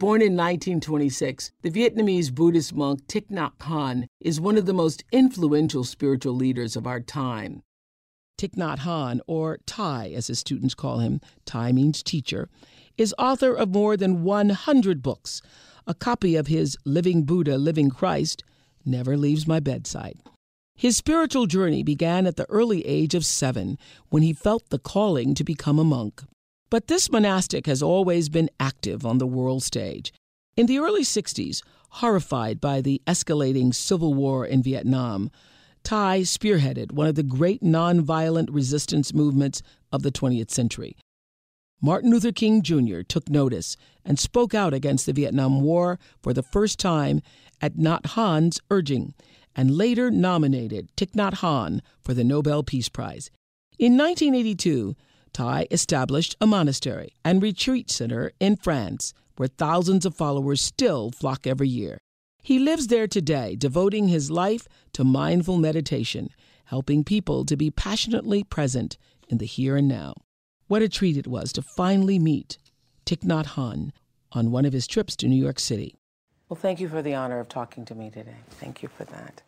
Born in 1926, the Vietnamese Buddhist monk Thich Nhat Hanh is one of the most influential spiritual leaders of our time. Thich Nhat Hanh, or Thay as his students call him, Thay means teacher, is author of more than 100 books. A copy of his Living Buddha, Living Christ never leaves my bedside. His spiritual journey began at the early age of seven when he felt the calling to become a monk. But this monastic has always been active on the world stage. In the early 60s, horrified by the escalating civil war in Vietnam, Thay spearheaded one of the great nonviolent resistance movements of the 20th century. Martin Luther King Jr. took notice and spoke out against the Vietnam War for the first time at Nhat Hanh's urging, and later nominated Thich Nhat Hanh for the Nobel Peace Prize. In 1982, Thay established a monastery and retreat center in France, where thousands of followers still flock every year. He lives there today, devoting his life to mindful meditation, helping people to be passionately present in the here and now. What a treat it was to finally meet Thich Nhat Hanh on one of his trips to New York City. Well, thank you for the honor of talking to me today. Thank you for that.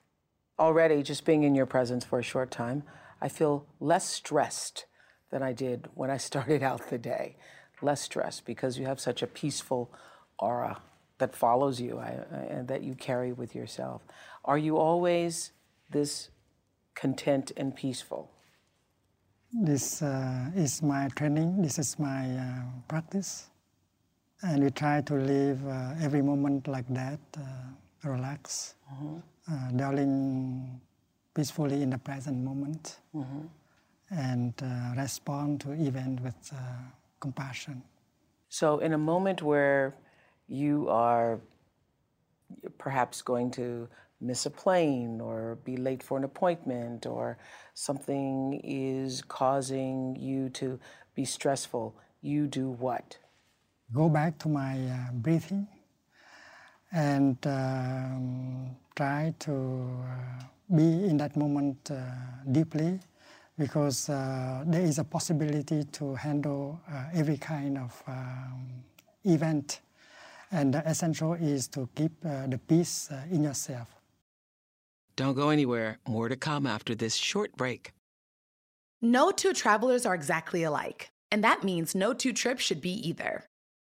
Already, just being in your presence for a short time, I feel less stressed than I did when I started out the day. Less stress because you have such a peaceful aura that follows you and that you carry with yourself. Are you always this content and peaceful? This uh, is my training, this is my uh, practice. And we try to live uh, every moment like that, uh, relax, mm-hmm. dwelling peacefully in the present moment. Mm-hmm and uh, respond to event with uh, compassion. So, in a moment where you are perhaps going to miss a plane or be late for an appointment or something is causing you to be stressful, you do what? Go back to my uh, breathing and um, try to uh, be in that moment uh, deeply because uh, there is a possibility to handle uh, every kind of um, event. And the essential is to keep uh, the peace uh, in yourself. Don't go anywhere. More to come after this short break. No two travelers are exactly alike, and that means no two trips should be either.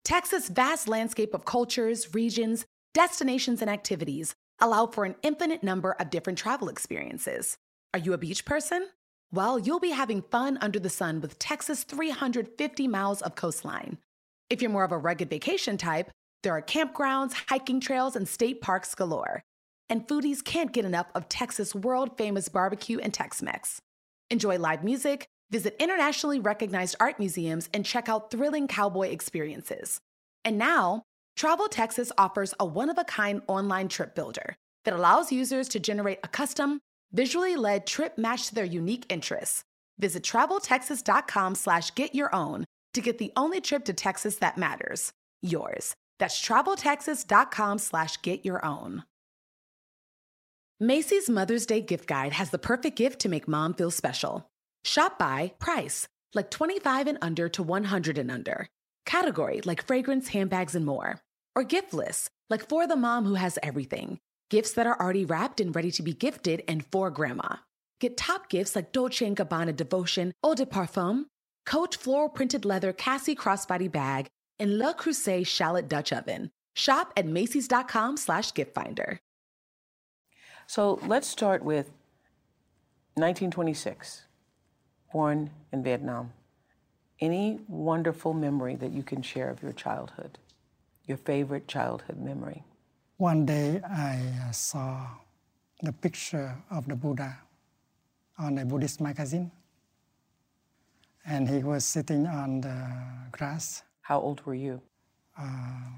Texas' vast landscape of cultures, regions, destinations, and activities allow for an infinite number of different travel experiences. Are you a beach person? Well, you'll be having fun under the sun with Texas' 350 miles of coastline. If you're more of a rugged vacation type, there are campgrounds, hiking trails, and state parks galore. And foodies can't get enough of Texas' world famous barbecue and Tex Mex. Enjoy live music, visit internationally recognized art museums, and check out thrilling cowboy experiences. And now, Travel Texas offers a one of a kind online trip builder that allows users to generate a custom, visually led trip matched to their unique interests. Visit traveltexas.com slash get your own to get the only trip to Texas that matters, yours. That's traveltexas.com slash get your own. Macy's Mother's Day gift guide has the perfect gift to make mom feel special. Shop by price, like 25 and under to 100 and under. Category, like fragrance, handbags, and more. Or gift lists, like for the mom who has everything. Gifts that are already wrapped and ready to be gifted and for grandma. Get top gifts like Dolce & Gabbana Devotion Eau de Parfum, Coach floral printed leather Cassie crossbody bag, and Le Creuset shallot Dutch oven. Shop at Macy's.com slash gift finder. So let's start with 1926, born in Vietnam. Any wonderful memory that you can share of your childhood, your favorite childhood memory? One day I uh, saw the picture of the Buddha on a Buddhist magazine, and he was sitting on the grass. How old were you? Uh,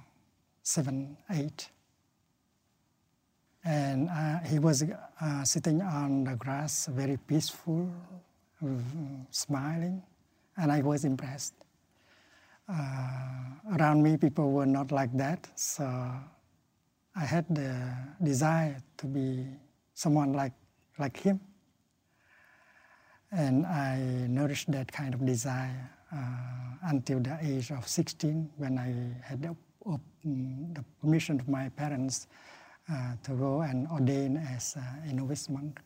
seven, eight. And uh, he was uh, sitting on the grass, very peaceful, smiling, and I was impressed. Uh, around me, people were not like that, so I had the desire to be someone like, like him. And I nourished that kind of desire uh, until the age of 16 when I had the, uh, the permission of my parents uh, to go and ordain as a novice monk.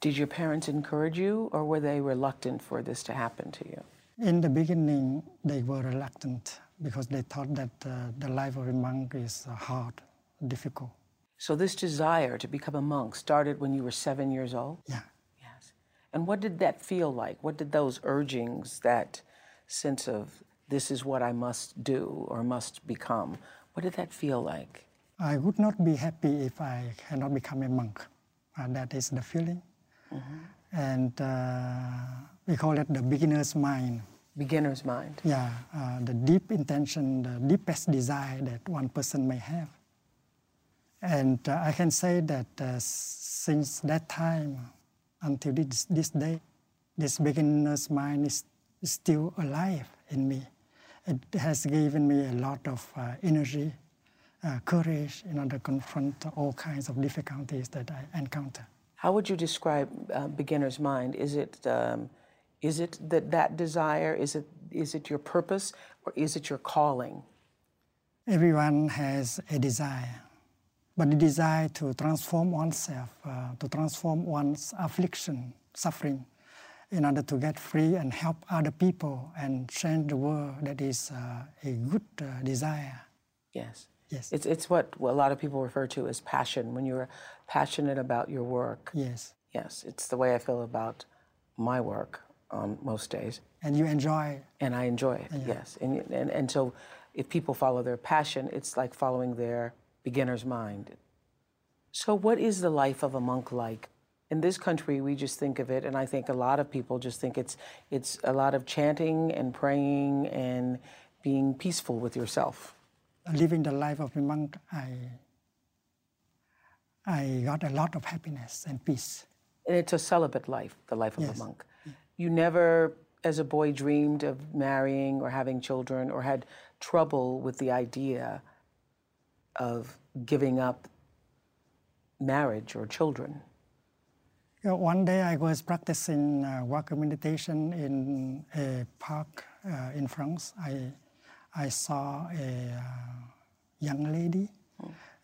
Did your parents encourage you, or were they reluctant for this to happen to you? In the beginning, they were reluctant because they thought that uh, the life of a monk is uh, hard, difficult. So, this desire to become a monk started when you were seven years old? Yeah. Yes. And what did that feel like? What did those urgings, that sense of this is what I must do or must become, what did that feel like? I would not be happy if I cannot become a monk. Uh, that is the feeling. Mm-hmm. And uh, we call it the beginner's mind. Beginner's mind. Yeah, uh, the deep intention, the deepest desire that one person may have. And uh, I can say that uh, since that time until this, this day, this beginner's mind is, still alive in me. It has given me a lot of uh, energy uh, courage in order to confront all kinds of difficulties that I encounter. How would you describe uh, beginner's mind? Is it um, is it that that desire? Is it is it your purpose or is it your calling? Everyone has a desire, but the desire to transform oneself, uh, to transform one's affliction, suffering, in order to get free and help other people and change the world, that is uh, a good uh, desire. Yes. Yes. It's, it's what a lot of people refer to as passion, when you're passionate about your work. Yes. Yes, it's the way I feel about my work on most days. And you enjoy it. And I enjoy it, yeah. yes. And, and, and so if people follow their passion, it's like following their beginner's mind. So, what is the life of a monk like? In this country, we just think of it, and I think a lot of people just think it's, it's a lot of chanting and praying and being peaceful with yourself living the life of a monk, I, I got a lot of happiness and peace. And it's a celibate life, the life of yes. a monk. You never, as a boy, dreamed of marrying or having children or had trouble with the idea of giving up marriage or children. You know, one day I was practicing uh, walk meditation in a park uh, in France. I I saw a uh, young lady,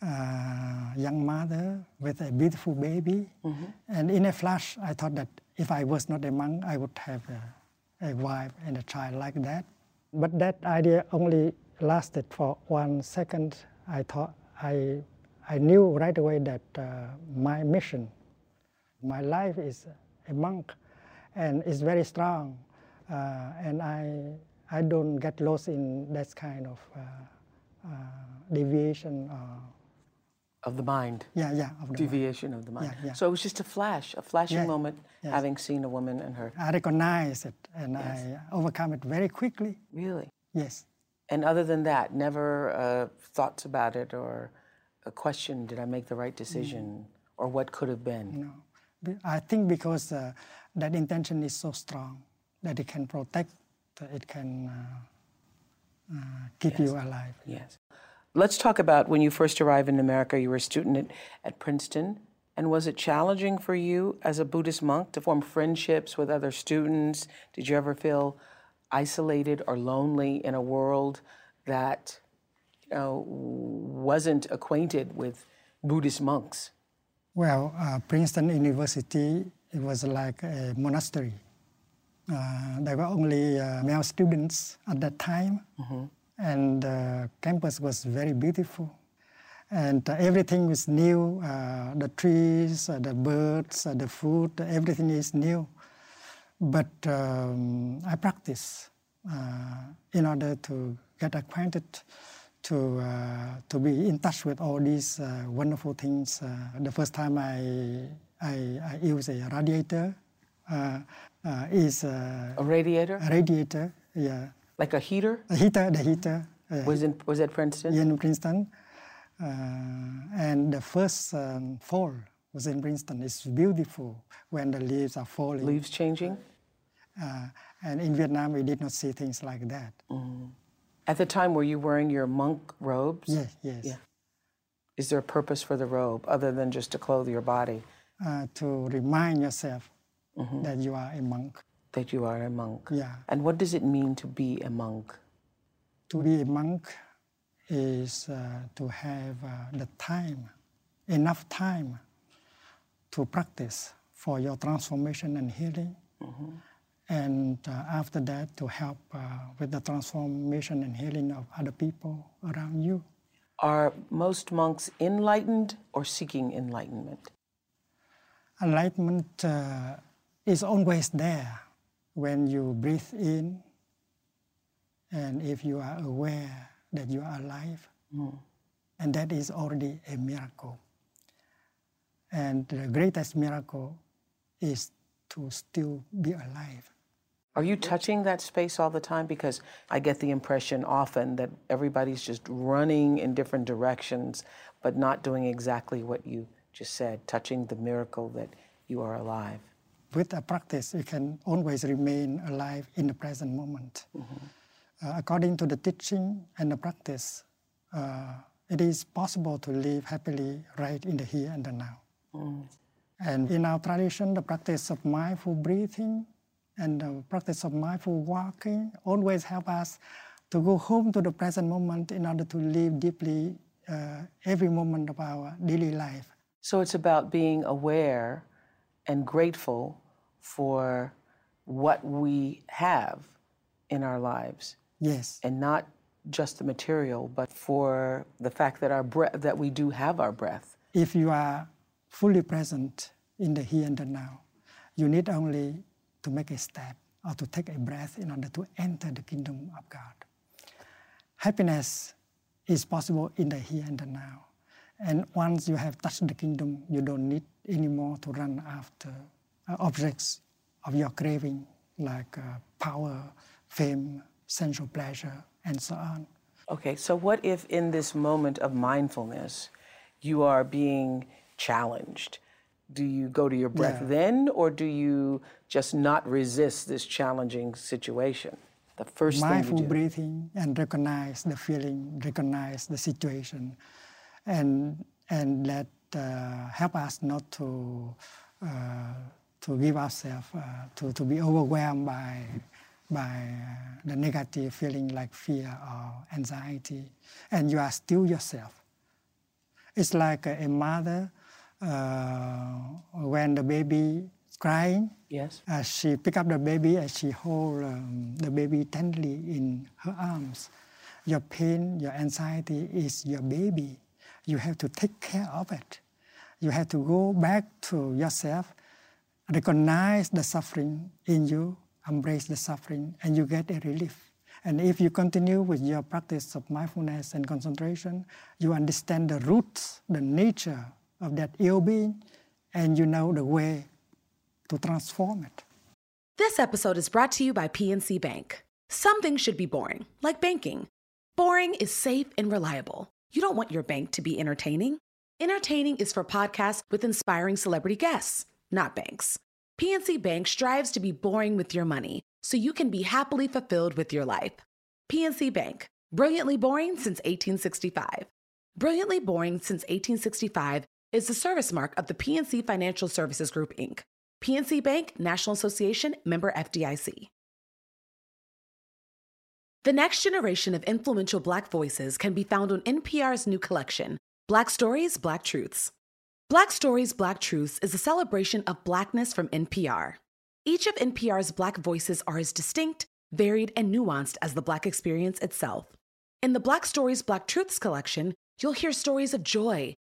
uh, young mother with a beautiful baby. Mm-hmm. And in a flash, I thought that if I was not a monk, I would have a, a wife and a child like that. But that idea only lasted for one second. I thought I, I knew right away that uh, my mission, my life is a monk, and is very strong. Uh, and I I don't get lost in that kind of uh, uh, deviation. Uh, of the mind. Yeah, yeah. Of the deviation mind. of the mind. Yeah, yeah. So it was just a flash, a flashing yeah, moment, yes. having seen a woman and her. I recognize it and yes. I overcome it very quickly. Really? Yes. And other than that, never uh, thoughts about it or a question: Did I make the right decision, mm. or what could have been? No, I think because uh, that intention is so strong that it can protect it can uh, uh, keep yes. you alive. Yes. Let's talk about when you first arrived in America. You were a student at, at Princeton. And was it challenging for you as a Buddhist monk to form friendships with other students? Did you ever feel isolated or lonely in a world that you know, wasn't acquainted with Buddhist monks? Well, uh, Princeton University it was like a monastery. Uh, there were only uh, male students at that time, mm-hmm. and the campus was very beautiful. And uh, everything was new uh, the trees, uh, the birds, the food, everything is new. But um, I practice in order to get acquainted to uh, to be in touch with all these uh, wonderful things. Uh, the first time I I, I use a radiator is a radiator. A radiator, yeah. Like a heater. A heater, the heater. was in was at Princeton. In Princeton, and the first um, fall was in Princeton. It's beautiful when the leaves are falling. Leaves changing. and in Vietnam, we did not see things like that. Mm. At the time, were you wearing your monk robes? Yes, yes. Yeah. Is there a purpose for the robe other than just to clothe your body? Uh, to remind yourself mm-hmm. that you are a monk. That you are a monk. Yeah. And what does it mean to be a monk? To be a monk is uh, to have uh, the time, enough time to practice for your transformation and healing. Mm-hmm and uh, after that to help uh, with the transformation and healing of other people around you. Are most monks enlightened or seeking enlightenment? Enlightenment uh, is always there when you breathe in and if you are aware that you are alive. Mm. And that is already a miracle. And the greatest miracle is to still be alive. Are you touching that space all the time? Because I get the impression often that everybody's just running in different directions, but not doing exactly what you just said, touching the miracle that you are alive. With a practice, you can always remain alive in the present moment. Mm-hmm. Uh, according to the teaching and the practice, uh, it is possible to live happily right in the here and the now. Mm. And in our tradition, the practice of mindful breathing and the practice of mindful walking always help us to go home to the present moment in order to live deeply uh, every moment of our daily life. So it's about being aware and grateful for what we have in our lives. Yes. And not just the material, but for the fact that our breath that we do have our breath. If you are fully present in the here and the now, you need only to make a step or to take a breath in order to enter the kingdom of God. Happiness is possible in the here and the now. And once you have touched the kingdom, you don't need anymore to run after uh, objects of your craving, like uh, power, fame, sensual pleasure, and so on. Okay, so what if in this moment of mindfulness you are being challenged? do you go to your breath yeah. then, or do you just not resist this challenging situation? The first mindful breathing and recognize the feeling, recognize the situation, and and let uh, help us not to uh, to give ourselves uh, to to be overwhelmed by by the negative feeling like fear or anxiety, and you are still yourself. It's like a, a mother uh, when the baby is crying, yes, uh, she pick up the baby and she hold um, the baby tenderly in her arms. Your pain, your anxiety is your baby. You have to take care of it. You have to go back to yourself, recognize the suffering in you, embrace the suffering, and you get a relief. And if you continue with your practice of mindfulness and concentration, you understand the roots, the nature of that ill being, and you know the way to transform it. This episode is brought to you by PNC Bank. Some things should be boring, like banking. Boring is safe and reliable. You don't want your bank to be entertaining. Entertaining is for podcasts with inspiring celebrity guests, not banks. PNC Bank strives to be boring with your money so you can be happily fulfilled with your life. PNC Bank, brilliantly boring since 1865. Brilliantly boring since 1865 is the service mark of the PNC Financial Services Group, Inc. PNC Bank, National Association, member FDIC. The next generation of influential Black voices can be found on NPR's new collection, Black Stories, Black Truths. Black Stories, Black Truths is a celebration of Blackness from NPR. Each of NPR's Black voices are as distinct, varied, and nuanced as the Black experience itself. In the Black Stories, Black Truths collection, you'll hear stories of joy,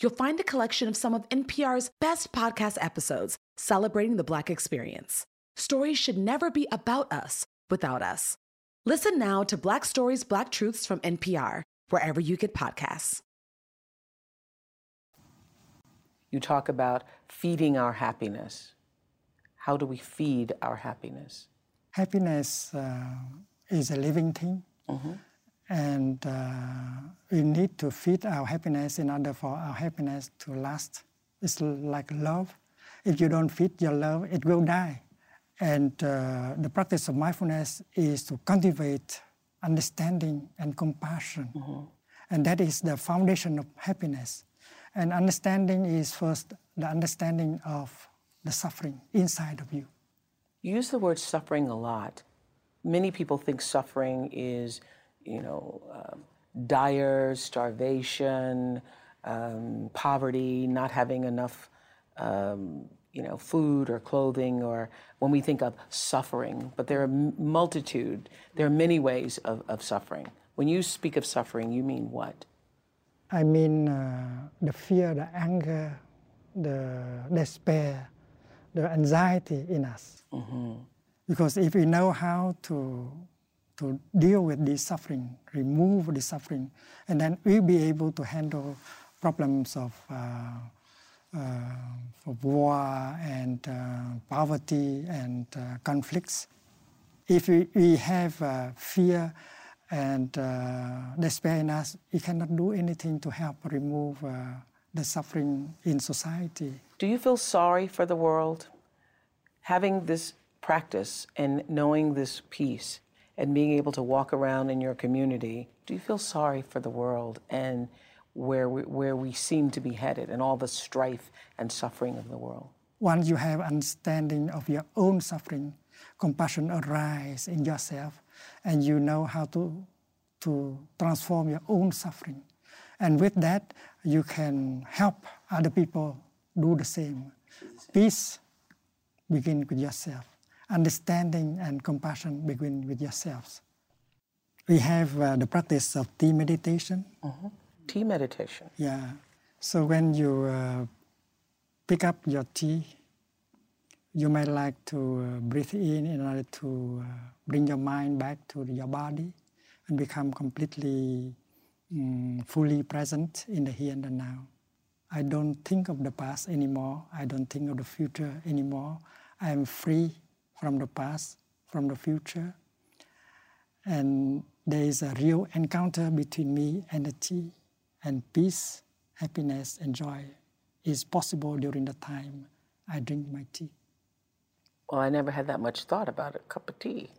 you'll find a collection of some of NPR's best podcast episodes celebrating the Black experience. Stories should never be about us without us. Listen now to Black Stories, Black Truths from NPR, wherever you get podcasts. You talk about feeding our happiness. How do we feed our happiness? Happiness uh, is a living thing. Mm-hmm. And uh, we need to feed our happiness in order for our happiness to last. It's like love. If you don't feed your love, it will die. And uh, the practice of mindfulness is to cultivate understanding and compassion. Mm-hmm. And that is the foundation of happiness. And understanding is first the understanding of the suffering inside of you. You use the word suffering a lot. Many people think suffering is, you know, um, dire starvation, um, poverty, not having enough, um, you know, food or clothing, or when we think of suffering. But there are a multitude, there are many ways of, of suffering. When you speak of suffering, you mean what? I mean uh, the fear, the anger, the despair, the anxiety in us. Mm-hmm. Because if we know how to to deal with this suffering, remove the suffering, and then we'll be able to handle problems of, uh, uh, war and uh, poverty and uh, conflicts. If we, we have uh, fear and uh, despair in us, we cannot do anything to help remove the suffering in society. Do you feel sorry for the world? Having this practice and knowing this peace and being able to walk around in your community, do you feel sorry for the world and where we, where we seem to be headed and all the strife and suffering of the world? Once you have understanding of your own suffering, compassion arises in yourself, and you know how to, to transform your own suffering. And with that, you can help other people do the same. Peace begin with yourself. Understanding and compassion begin with yourselves. We have uh, the practice of tea meditation. Uh-huh. Tea meditation. Yeah. So when you uh, pick up your tea, you might like to uh, breathe in in order to uh, bring your mind back to your body and become completely um, fully present in the here and the now. I don't think of the past anymore. I don't think of the future anymore. I am free from the past, from the future. And there is a real encounter between me and the tea, and peace, happiness, and joy is possible during the time I drink my tea. Well, I never had that much thought about a cup of tea.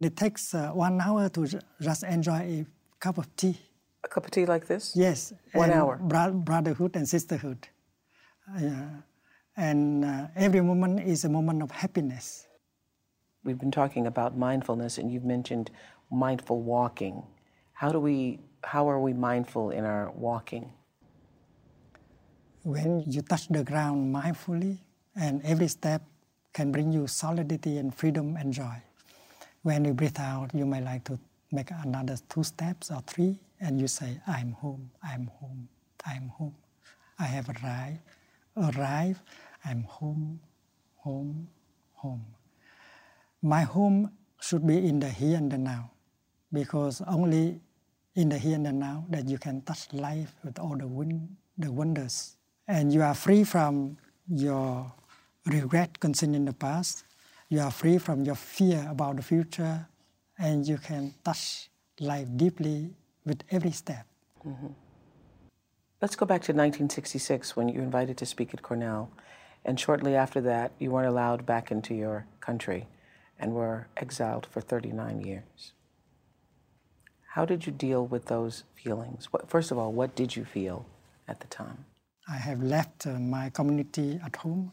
It takes uh, one hour to just enjoy a cup of tea. A cup of tea like this? Yes. One hour. Bro- brotherhood and sisterhood. Uh, and uh, every moment is a moment of happiness. We've been talking about mindfulness, and you've mentioned mindful walking. How do we? How are we mindful in our walking? When you touch the ground mindfully, and every step can bring you solidity and freedom and joy. When you breathe out, you may like to make another two steps or three, and you say, I'm home, I'm home, I'm home. I have arrived, arrived, I'm home, home, home. My home should be in the here and the now, because only in the here and the now that you can touch life with all the, win- the wonders. And you are free from your regret concerning the past. You are free from your fear about the future, and you can touch life deeply with every step. Mm-hmm. Let's go back to 1966 when you were invited to speak at Cornell. And shortly after that, you weren't allowed back into your country and were exiled for 39 years. How did you deal with those feelings? First of all, what did you feel at the time? I have left uh, my community at home.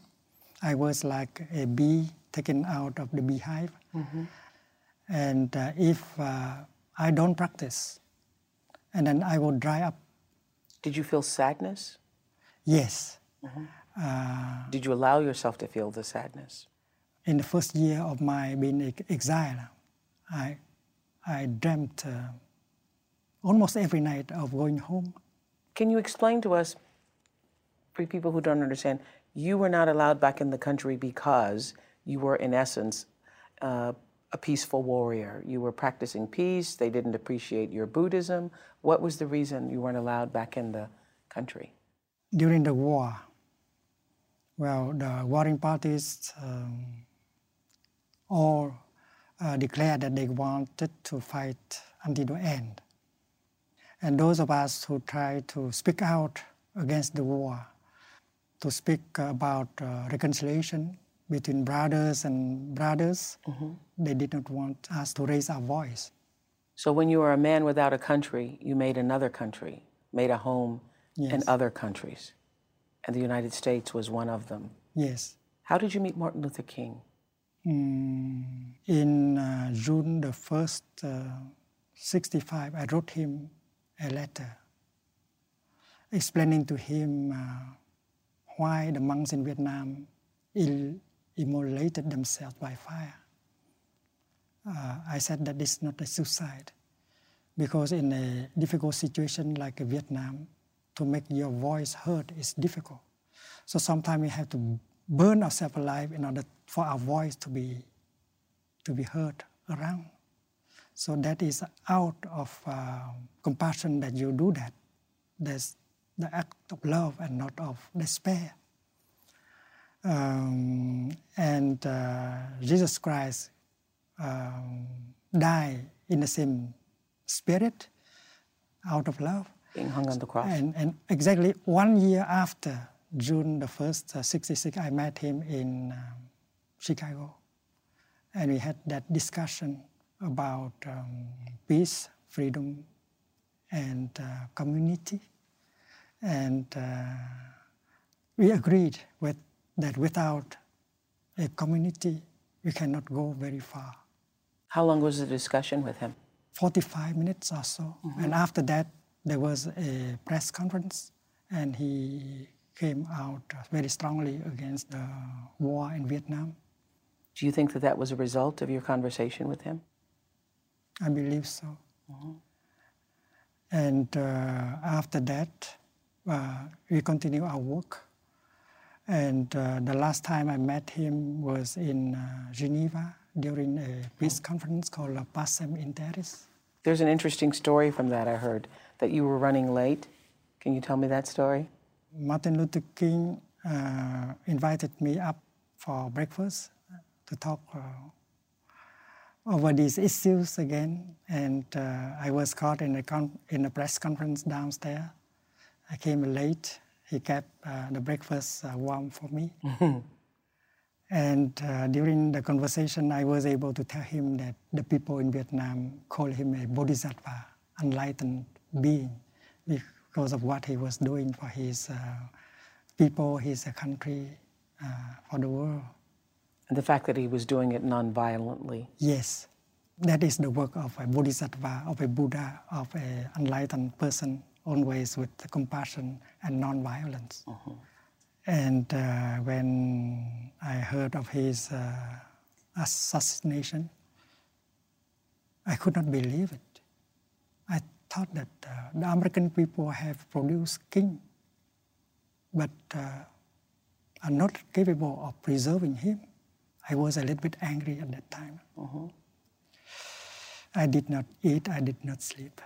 I was like a bee taken out of the beehive. Mm-hmm. And uh, if uh, I don't practice, and then I will dry up. Did you feel sadness? Yes. Mm-hmm. Uh, Did you allow yourself to feel the sadness? In the first year of my being exiled, I, I dreamt uh, almost every night of going home. Can you explain to us, for people who don't understand, you were not allowed back in the country because you were, in essence, uh, a peaceful warrior. You were practicing peace. They didn't appreciate your Buddhism. What was the reason you weren't allowed back in the country? During the war, well, the warring parties um, all uh, declared that they wanted to fight until the end. And those of us who tried to speak out against the war, to speak about uh, reconciliation, between brothers and brothers. Mm-hmm. They did not want us to raise our voice. So when you were a man without a country, you made another country, made a home yes. in other countries. And the United States was one of them. Yes. How did you meet Martin Luther King? Mm, in uh, June the 1st, uh, 65, I wrote him a letter explaining to him uh, why the monks in Vietnam ill, immolated themselves by fire. Uh, I said that it's not a suicide because in a difficult situation like Vietnam, to make your voice heard is difficult. So sometimes we have to burn ourselves alive in order for our voice to be to be heard around. So that is out of uh, compassion that you do that. That's the act of love and not of despair. Um, and uh, Jesus Christ um, died in the same spirit, out of love. Being hung on the cross. And, and exactly one year after, June the 1st, uh, 66, I met him in um, Chicago. And we had that discussion about um, peace, freedom, and uh, community. And uh, we agreed with that without a community, we cannot go very far. How long was the discussion with him? 45 minutes or so. Mm-hmm. And after that, there was a press conference, and he came out very strongly against the war in Vietnam. Do you think that that was a result of your conversation with him? I believe so. Mm-hmm. And uh, after that, uh, we continue our work. And uh, the last time I met him was in uh, Geneva during a peace conference called La Pacem in Terris. There's an interesting story from that I heard that you were running late. Can you tell me that story? Martin Luther King uh, invited me up for breakfast to talk uh, over these issues again, and uh, I was caught in a, con- in a press conference downstairs. I came late, he kept uh, the breakfast uh, warm for me. Mm-hmm. And uh, during the conversation, I was able to tell him that the people in Vietnam call him a bodhisattva, enlightened being, because of what he was doing for his uh, people, his country, uh, for the world. And the fact that he was doing it non-violently. Yes, that is the work of a bodhisattva, of a Buddha, of an enlightened person always with compassion and non-violence. Uh-huh. And uh, when I heard of his uh, assassination, I could not believe it. I thought that uh, the American people have produced king, but uh, are not capable of preserving him. I was a little bit angry at that time. Uh-huh. I did not eat, I did not sleep.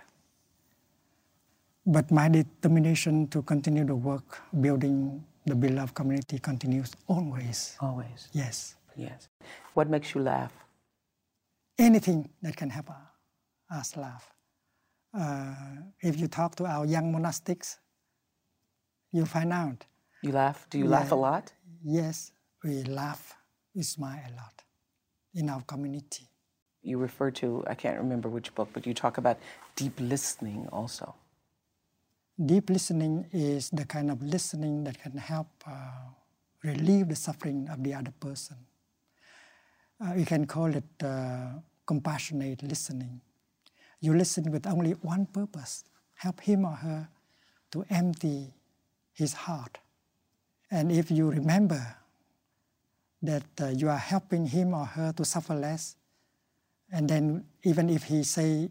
But my determination to continue the work building the beloved community continues always. Always. Yes. Yes. What makes you laugh? Anything that can help us laugh. Uh, if you talk to our young monastics, you find out. You laugh? Do you laugh a lot? Yes, we laugh, we smile a lot in our community. You refer to, I can't remember which book, but you talk about deep listening also. Deep listening is the kind of listening that can help uh, relieve the suffering of the other person. Uh, you can call it uh, compassionate listening. You listen with only one purpose help him or her to empty his heart. And if you remember that uh, you are helping him or her to suffer less, and then even if he say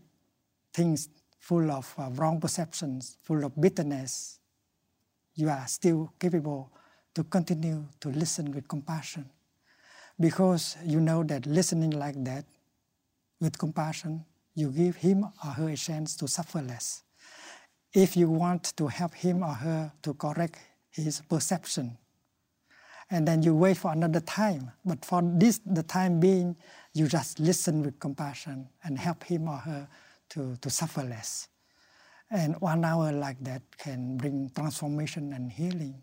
things full of uh, wrong perceptions, full of bitterness, you are still capable to continue to listen with compassion. Because you know that listening like that, with compassion, you give him or her a chance to suffer less. If you want to help him or her to correct his perception, and then you wait for another time, but for this, the time being, you just listen with compassion and help him or her to, to suffer less. And one hour like that can bring transformation and healing.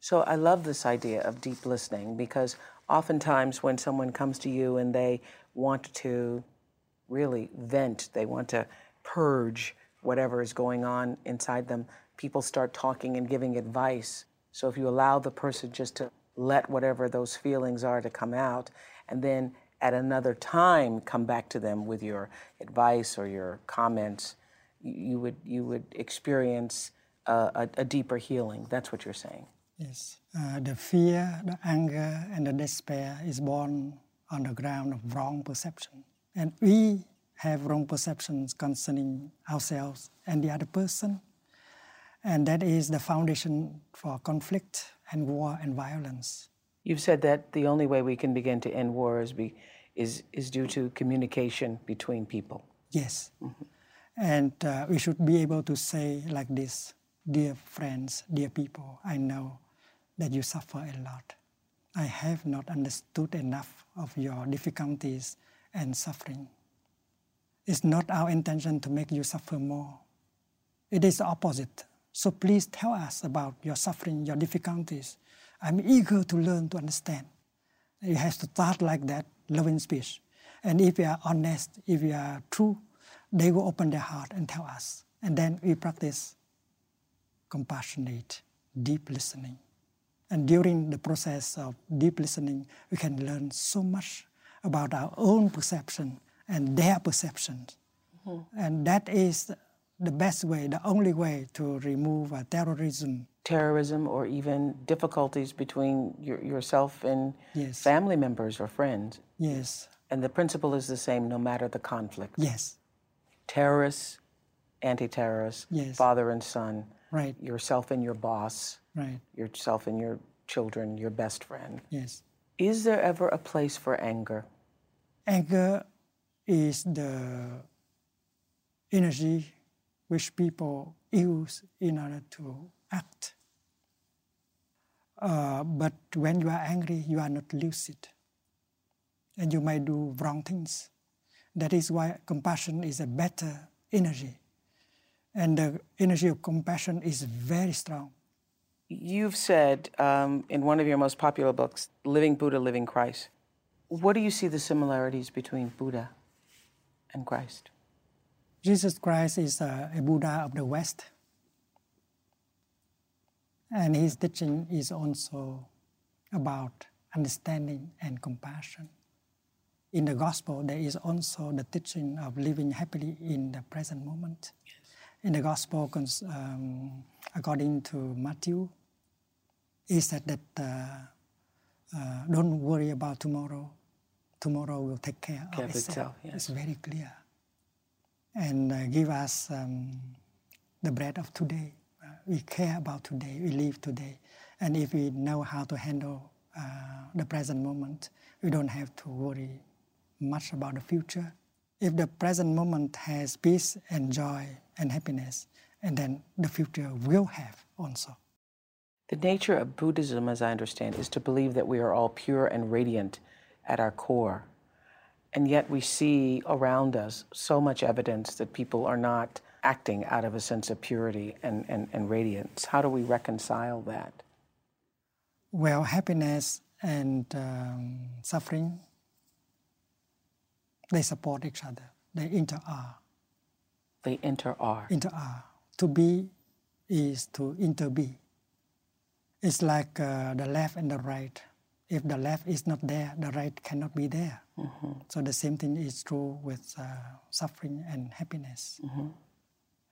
So I love this idea of deep listening because oftentimes when someone comes to you and they want to really vent, they want to purge whatever is going on inside them, people start talking and giving advice. So if you allow the person just to let whatever those feelings are to come out and then at another time come back to them with your advice or your comments, you would you would experience a, a, deeper healing. That's what you're saying. Yes, uh, the fear, the anger, and the despair is born on the ground of wrong perception, and we have wrong perceptions concerning ourselves and the other person, and that is the foundation for conflict and war and violence. You've said that the only way we can begin to end war is, be, is, is due to communication between people. Yes. Mm-hmm. And uh, we should be able to say like this Dear friends, dear people, I know that you suffer a lot. I have not understood enough of your difficulties and suffering. It's not our intention to make you suffer more. It is the opposite. So please tell us about your suffering, your difficulties. I'm eager to learn to understand. It has to start like that, loving speech. And if we are honest, if we are true, they will open their heart and tell us. And then we practice compassionate, deep listening. And during the process of deep listening, we can learn so much about our own perception and their perceptions. Mm-hmm. And that is the best way, the only way to remove uh, terrorism. Terrorism or even difficulties between your, yourself and yes. family members or friends. Yes. And the principle is the same no matter the conflict. Yes terrorists, anti-terrorists, yes. father and son, right. yourself and your boss, right. yourself and your children, your best friend. Yes. Is there ever a place for anger? Anger is the energy which people use in order to act. Uh, but when you are angry, you are not lucid. And you might do wrong things. That is why compassion is a better energy. And the energy of compassion is very strong. You've said um, in one of your most popular books, Living Buddha, Living Christ. What do you see the similarities between Buddha and Christ? Jesus Christ is a, a Buddha of the West. And his teaching is also about understanding and compassion in the gospel, there is also the teaching of living happily in the present moment. Yes. In the gospel, um, according to Matthew, he said that uh, uh, don't worry about tomorrow. Tomorrow will take care, care of itself. itself yes. It's very clear. And uh, give us um, the bread of today. Uh, we care about today, we live today. And if we know how to handle uh, the present moment, we don't have to worry much about the future. If the present moment has peace and joy and happiness, and then the future will have also. The nature of Buddhism, as I understand, is to believe that we are all pure and radiant at our core. And yet we see around us so much evidence that people are not acting out of a sense of purity and, and, and radiance. How do we reconcile that? Well, happiness and um, suffering, they support each other. They inter-are. They inter-are. Inter-are. To be is to inter-be. It's like uh, the left and the right. If the left is not there, the right cannot be there. Mm-hmm. So the same thing is true with uh, suffering and happiness. Mm-hmm.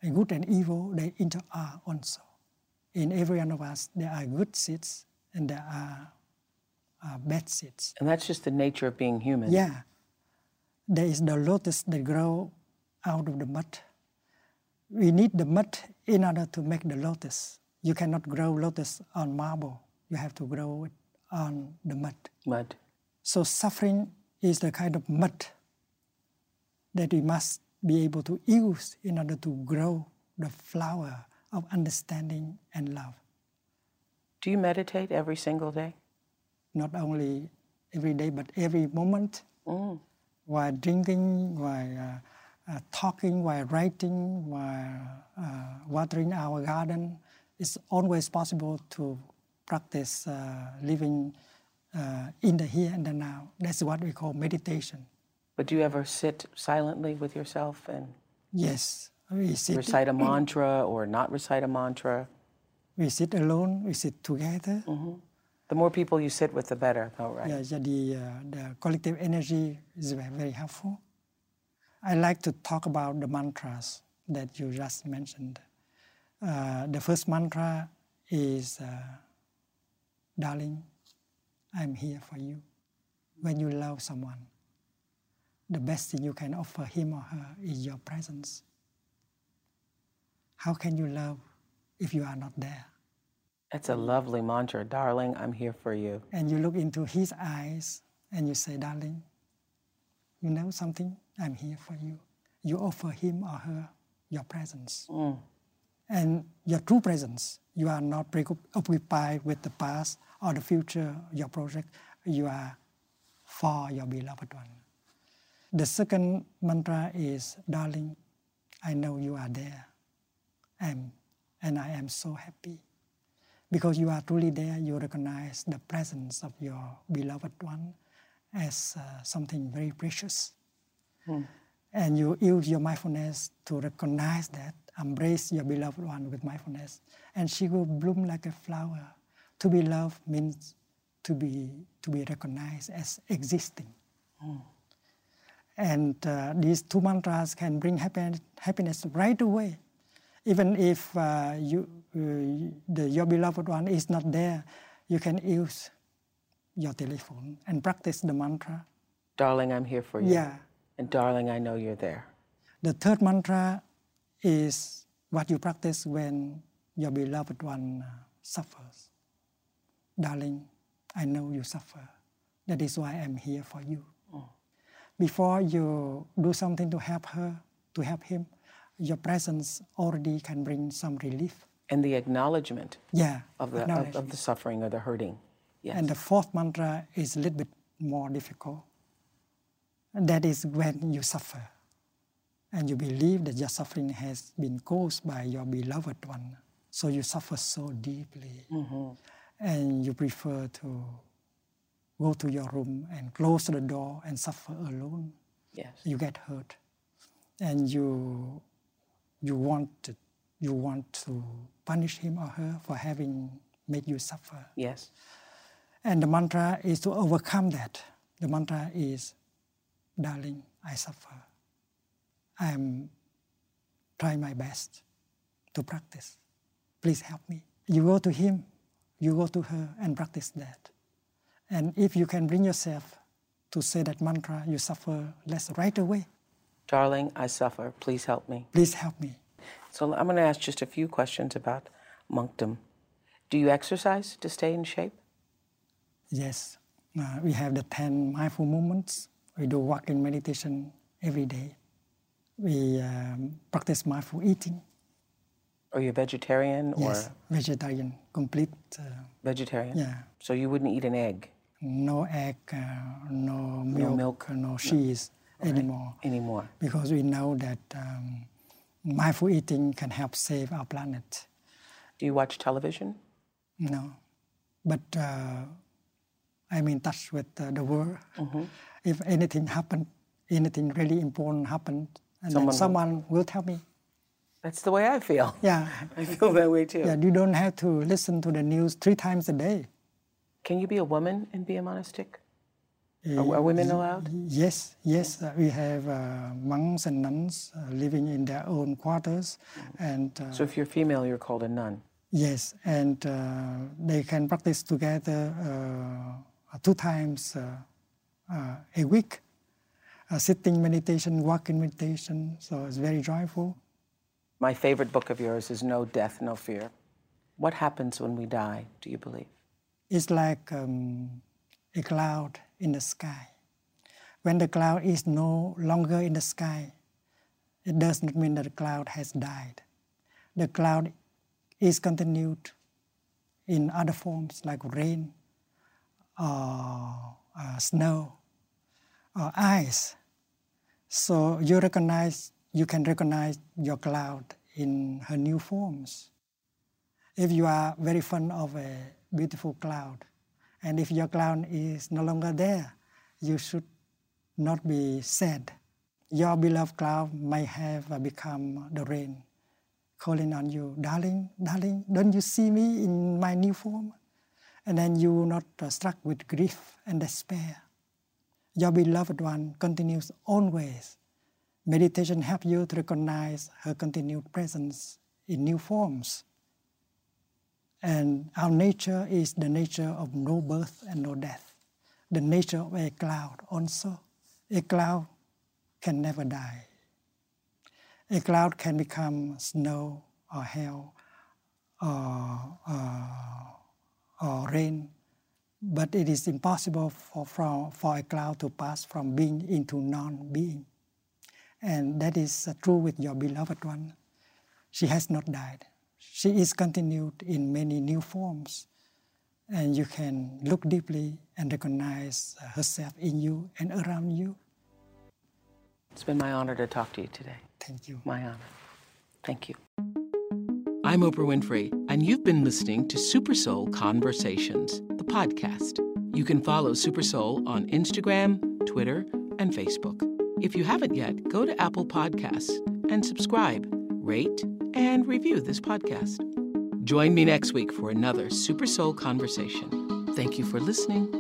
And good and evil, they inter-are also. In every one of us, there are good seeds and there are uh, bad seeds. And that's just the nature of being human. Yeah. There is the lotus that grow out of the mud. We need the mud in order to make the lotus. You cannot grow lotus on marble. You have to grow it on the mud. Mud. So suffering is the kind of mud that we must be able to use in order to grow the flower of understanding and love. Do you meditate every single day? Not only every day, but every moment. Mm. While drinking, while uh, uh, talking, while writing, while uh, watering our garden, it's always possible to practice uh, living uh, in the here and the now. That's what we call meditation. But do you ever sit silently with yourself and yes, we sit recite a mantra or not recite a mantra? We sit alone. We sit together. Mm-hmm. The more people you sit with, the better, though, right? Yeah, yeah the, uh, the collective energy is very, very helpful. I like to talk about the mantras that you just mentioned. Uh, the first mantra is, uh, darling, I'm here for you. When you love someone, the best thing you can offer him or her is your presence. How can you love if you are not there? That's a lovely mantra. Darling, I'm here for you. And you look into his eyes and you say, Darling, you know something? I'm here for you. You offer him or her your presence. Mm. And your true presence, you are not preoccupied with the past or the future, your project. You are for your beloved one. The second mantra is, darling, I know you are there. I'm, and I am so happy. Because you are truly there, you recognize the presence of your beloved one as uh, something very precious. Hmm. And you use your mindfulness to recognize that, embrace your beloved one with mindfulness, and she will bloom like a flower. To be loved means to be, to be recognized as existing. Hmm. And uh, these two mantras can bring happiness, happiness right away. Even if uh, you, uh, the, your beloved one is not there, you can use your telephone and practice the mantra. Darling, I'm here for you. Yeah. And darling, I know you're there. The third mantra is what you practice when your beloved one uh, suffers. Darling, I know you suffer. That is why I'm here for you before you do something to help her, to help him, your presence already can bring some relief. And the acknowledgement yeah, of, the, of, of, the suffering or the hurting. Yes. And the fourth mantra is a little bit more difficult. And that is when you suffer and you believe that your suffering has been caused by your beloved one. So you suffer so deeply. Mm-hmm. And you prefer to go to your room and close the door and suffer alone. Yes. You get hurt. And you you want to, you want to punish him or her for having made you suffer. Yes. And the mantra is to overcome that. The mantra is, darling, I suffer. I am trying my best to practice. Please help me. You go to him, you go to her and practice that. And if you can bring yourself to say that mantra, you suffer less right away. Darling, I suffer. Please help me. Please help me. So I'm going to ask just a few questions about monkdom. Do you exercise to stay in shape? Yes. Uh, we have the 10 mindful movements. We do walking meditation every day. We um, practice mindful eating. Are you a vegetarian or Yes, vegetarian, complete. Uh, vegetarian? yeah, So you wouldn't eat an egg no egg, uh, no milk, milk. no cheese anymore. anymore? Because we know that um, mindful eating can help save our planet. Do you watch television? No, but uh, I'm in touch with uh, the world. Mm-hmm. If anything happened, anything really important happened, and Someone someone will tell me. That's the way I feel. Yeah, I feel that way too. yeah. You don't have to listen to the news three times a day. Can you be a woman and be a monastic? Are, are women allowed? Yes, yes. Uh, we have uh, monks and nuns uh, living in their own quarters, and uh, So if you're female, you're called a nun. yes, and uh, they can practice together uh, two times uh, uh, a week, uh, sitting meditation, walking meditation. So it's very joyful. My favorite book of yours is No Death, No Fear. What happens when we die, do you believe? It's like um, a cloud in the sky. When the cloud is no longer in the sky, it does not mean that the cloud has died. The cloud is continued in other forms like rain, or uh, snow, or ice. So you recognize, you can recognize your cloud in her new forms if you are very fond of a beautiful cloud, and if your cloud is no longer there, you should not be sad. Your beloved cloud may have become the rain, calling on you, darling, darling, don't you see me in my new form? And then you will not struck with grief and despair. Your beloved one continues always. Meditation helps you to recognize her continued presence in new forms. And our nature is the nature of no birth and no death. The nature of a cloud also. A cloud can never die. A cloud can become snow or hail or, uh, or rain, but it is impossible for, for, for a cloud to pass from being into non being. And that is uh, true with your beloved one. She has not died. She is continued in many new forms. And you can look deeply and recognize herself in you and around you. It's been my honor to talk to you today. Thank you. My honor. Thank you. I'm Oprah Winfrey, and you've been listening to Super Soul Conversations, the podcast. You can follow Super Soul on Instagram, Twitter, and Facebook. If you haven't yet, go to Apple Podcasts and subscribe, rate, and review this podcast. Join me next week for another Super Soul Conversation. Thank you for listening.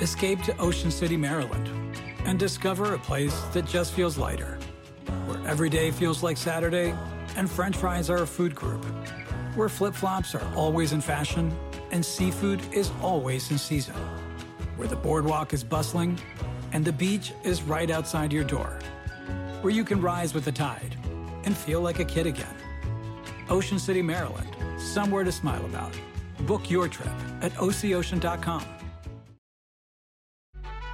Escape to Ocean City, Maryland, and discover a place that just feels lighter, where every day feels like Saturday and French fries are a food group, where flip flops are always in fashion and seafood is always in season, where the boardwalk is bustling and the beach is right outside your door, where you can rise with the tide and feel like a kid again. Ocean City, Maryland, somewhere to smile about. Book your trip at ococean.com.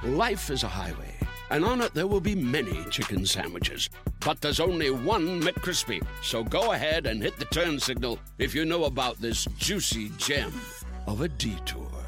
Life is a highway, and on it there will be many chicken sandwiches. But there's only one McCrispy. So go ahead and hit the turn signal if you know about this juicy gem of a detour.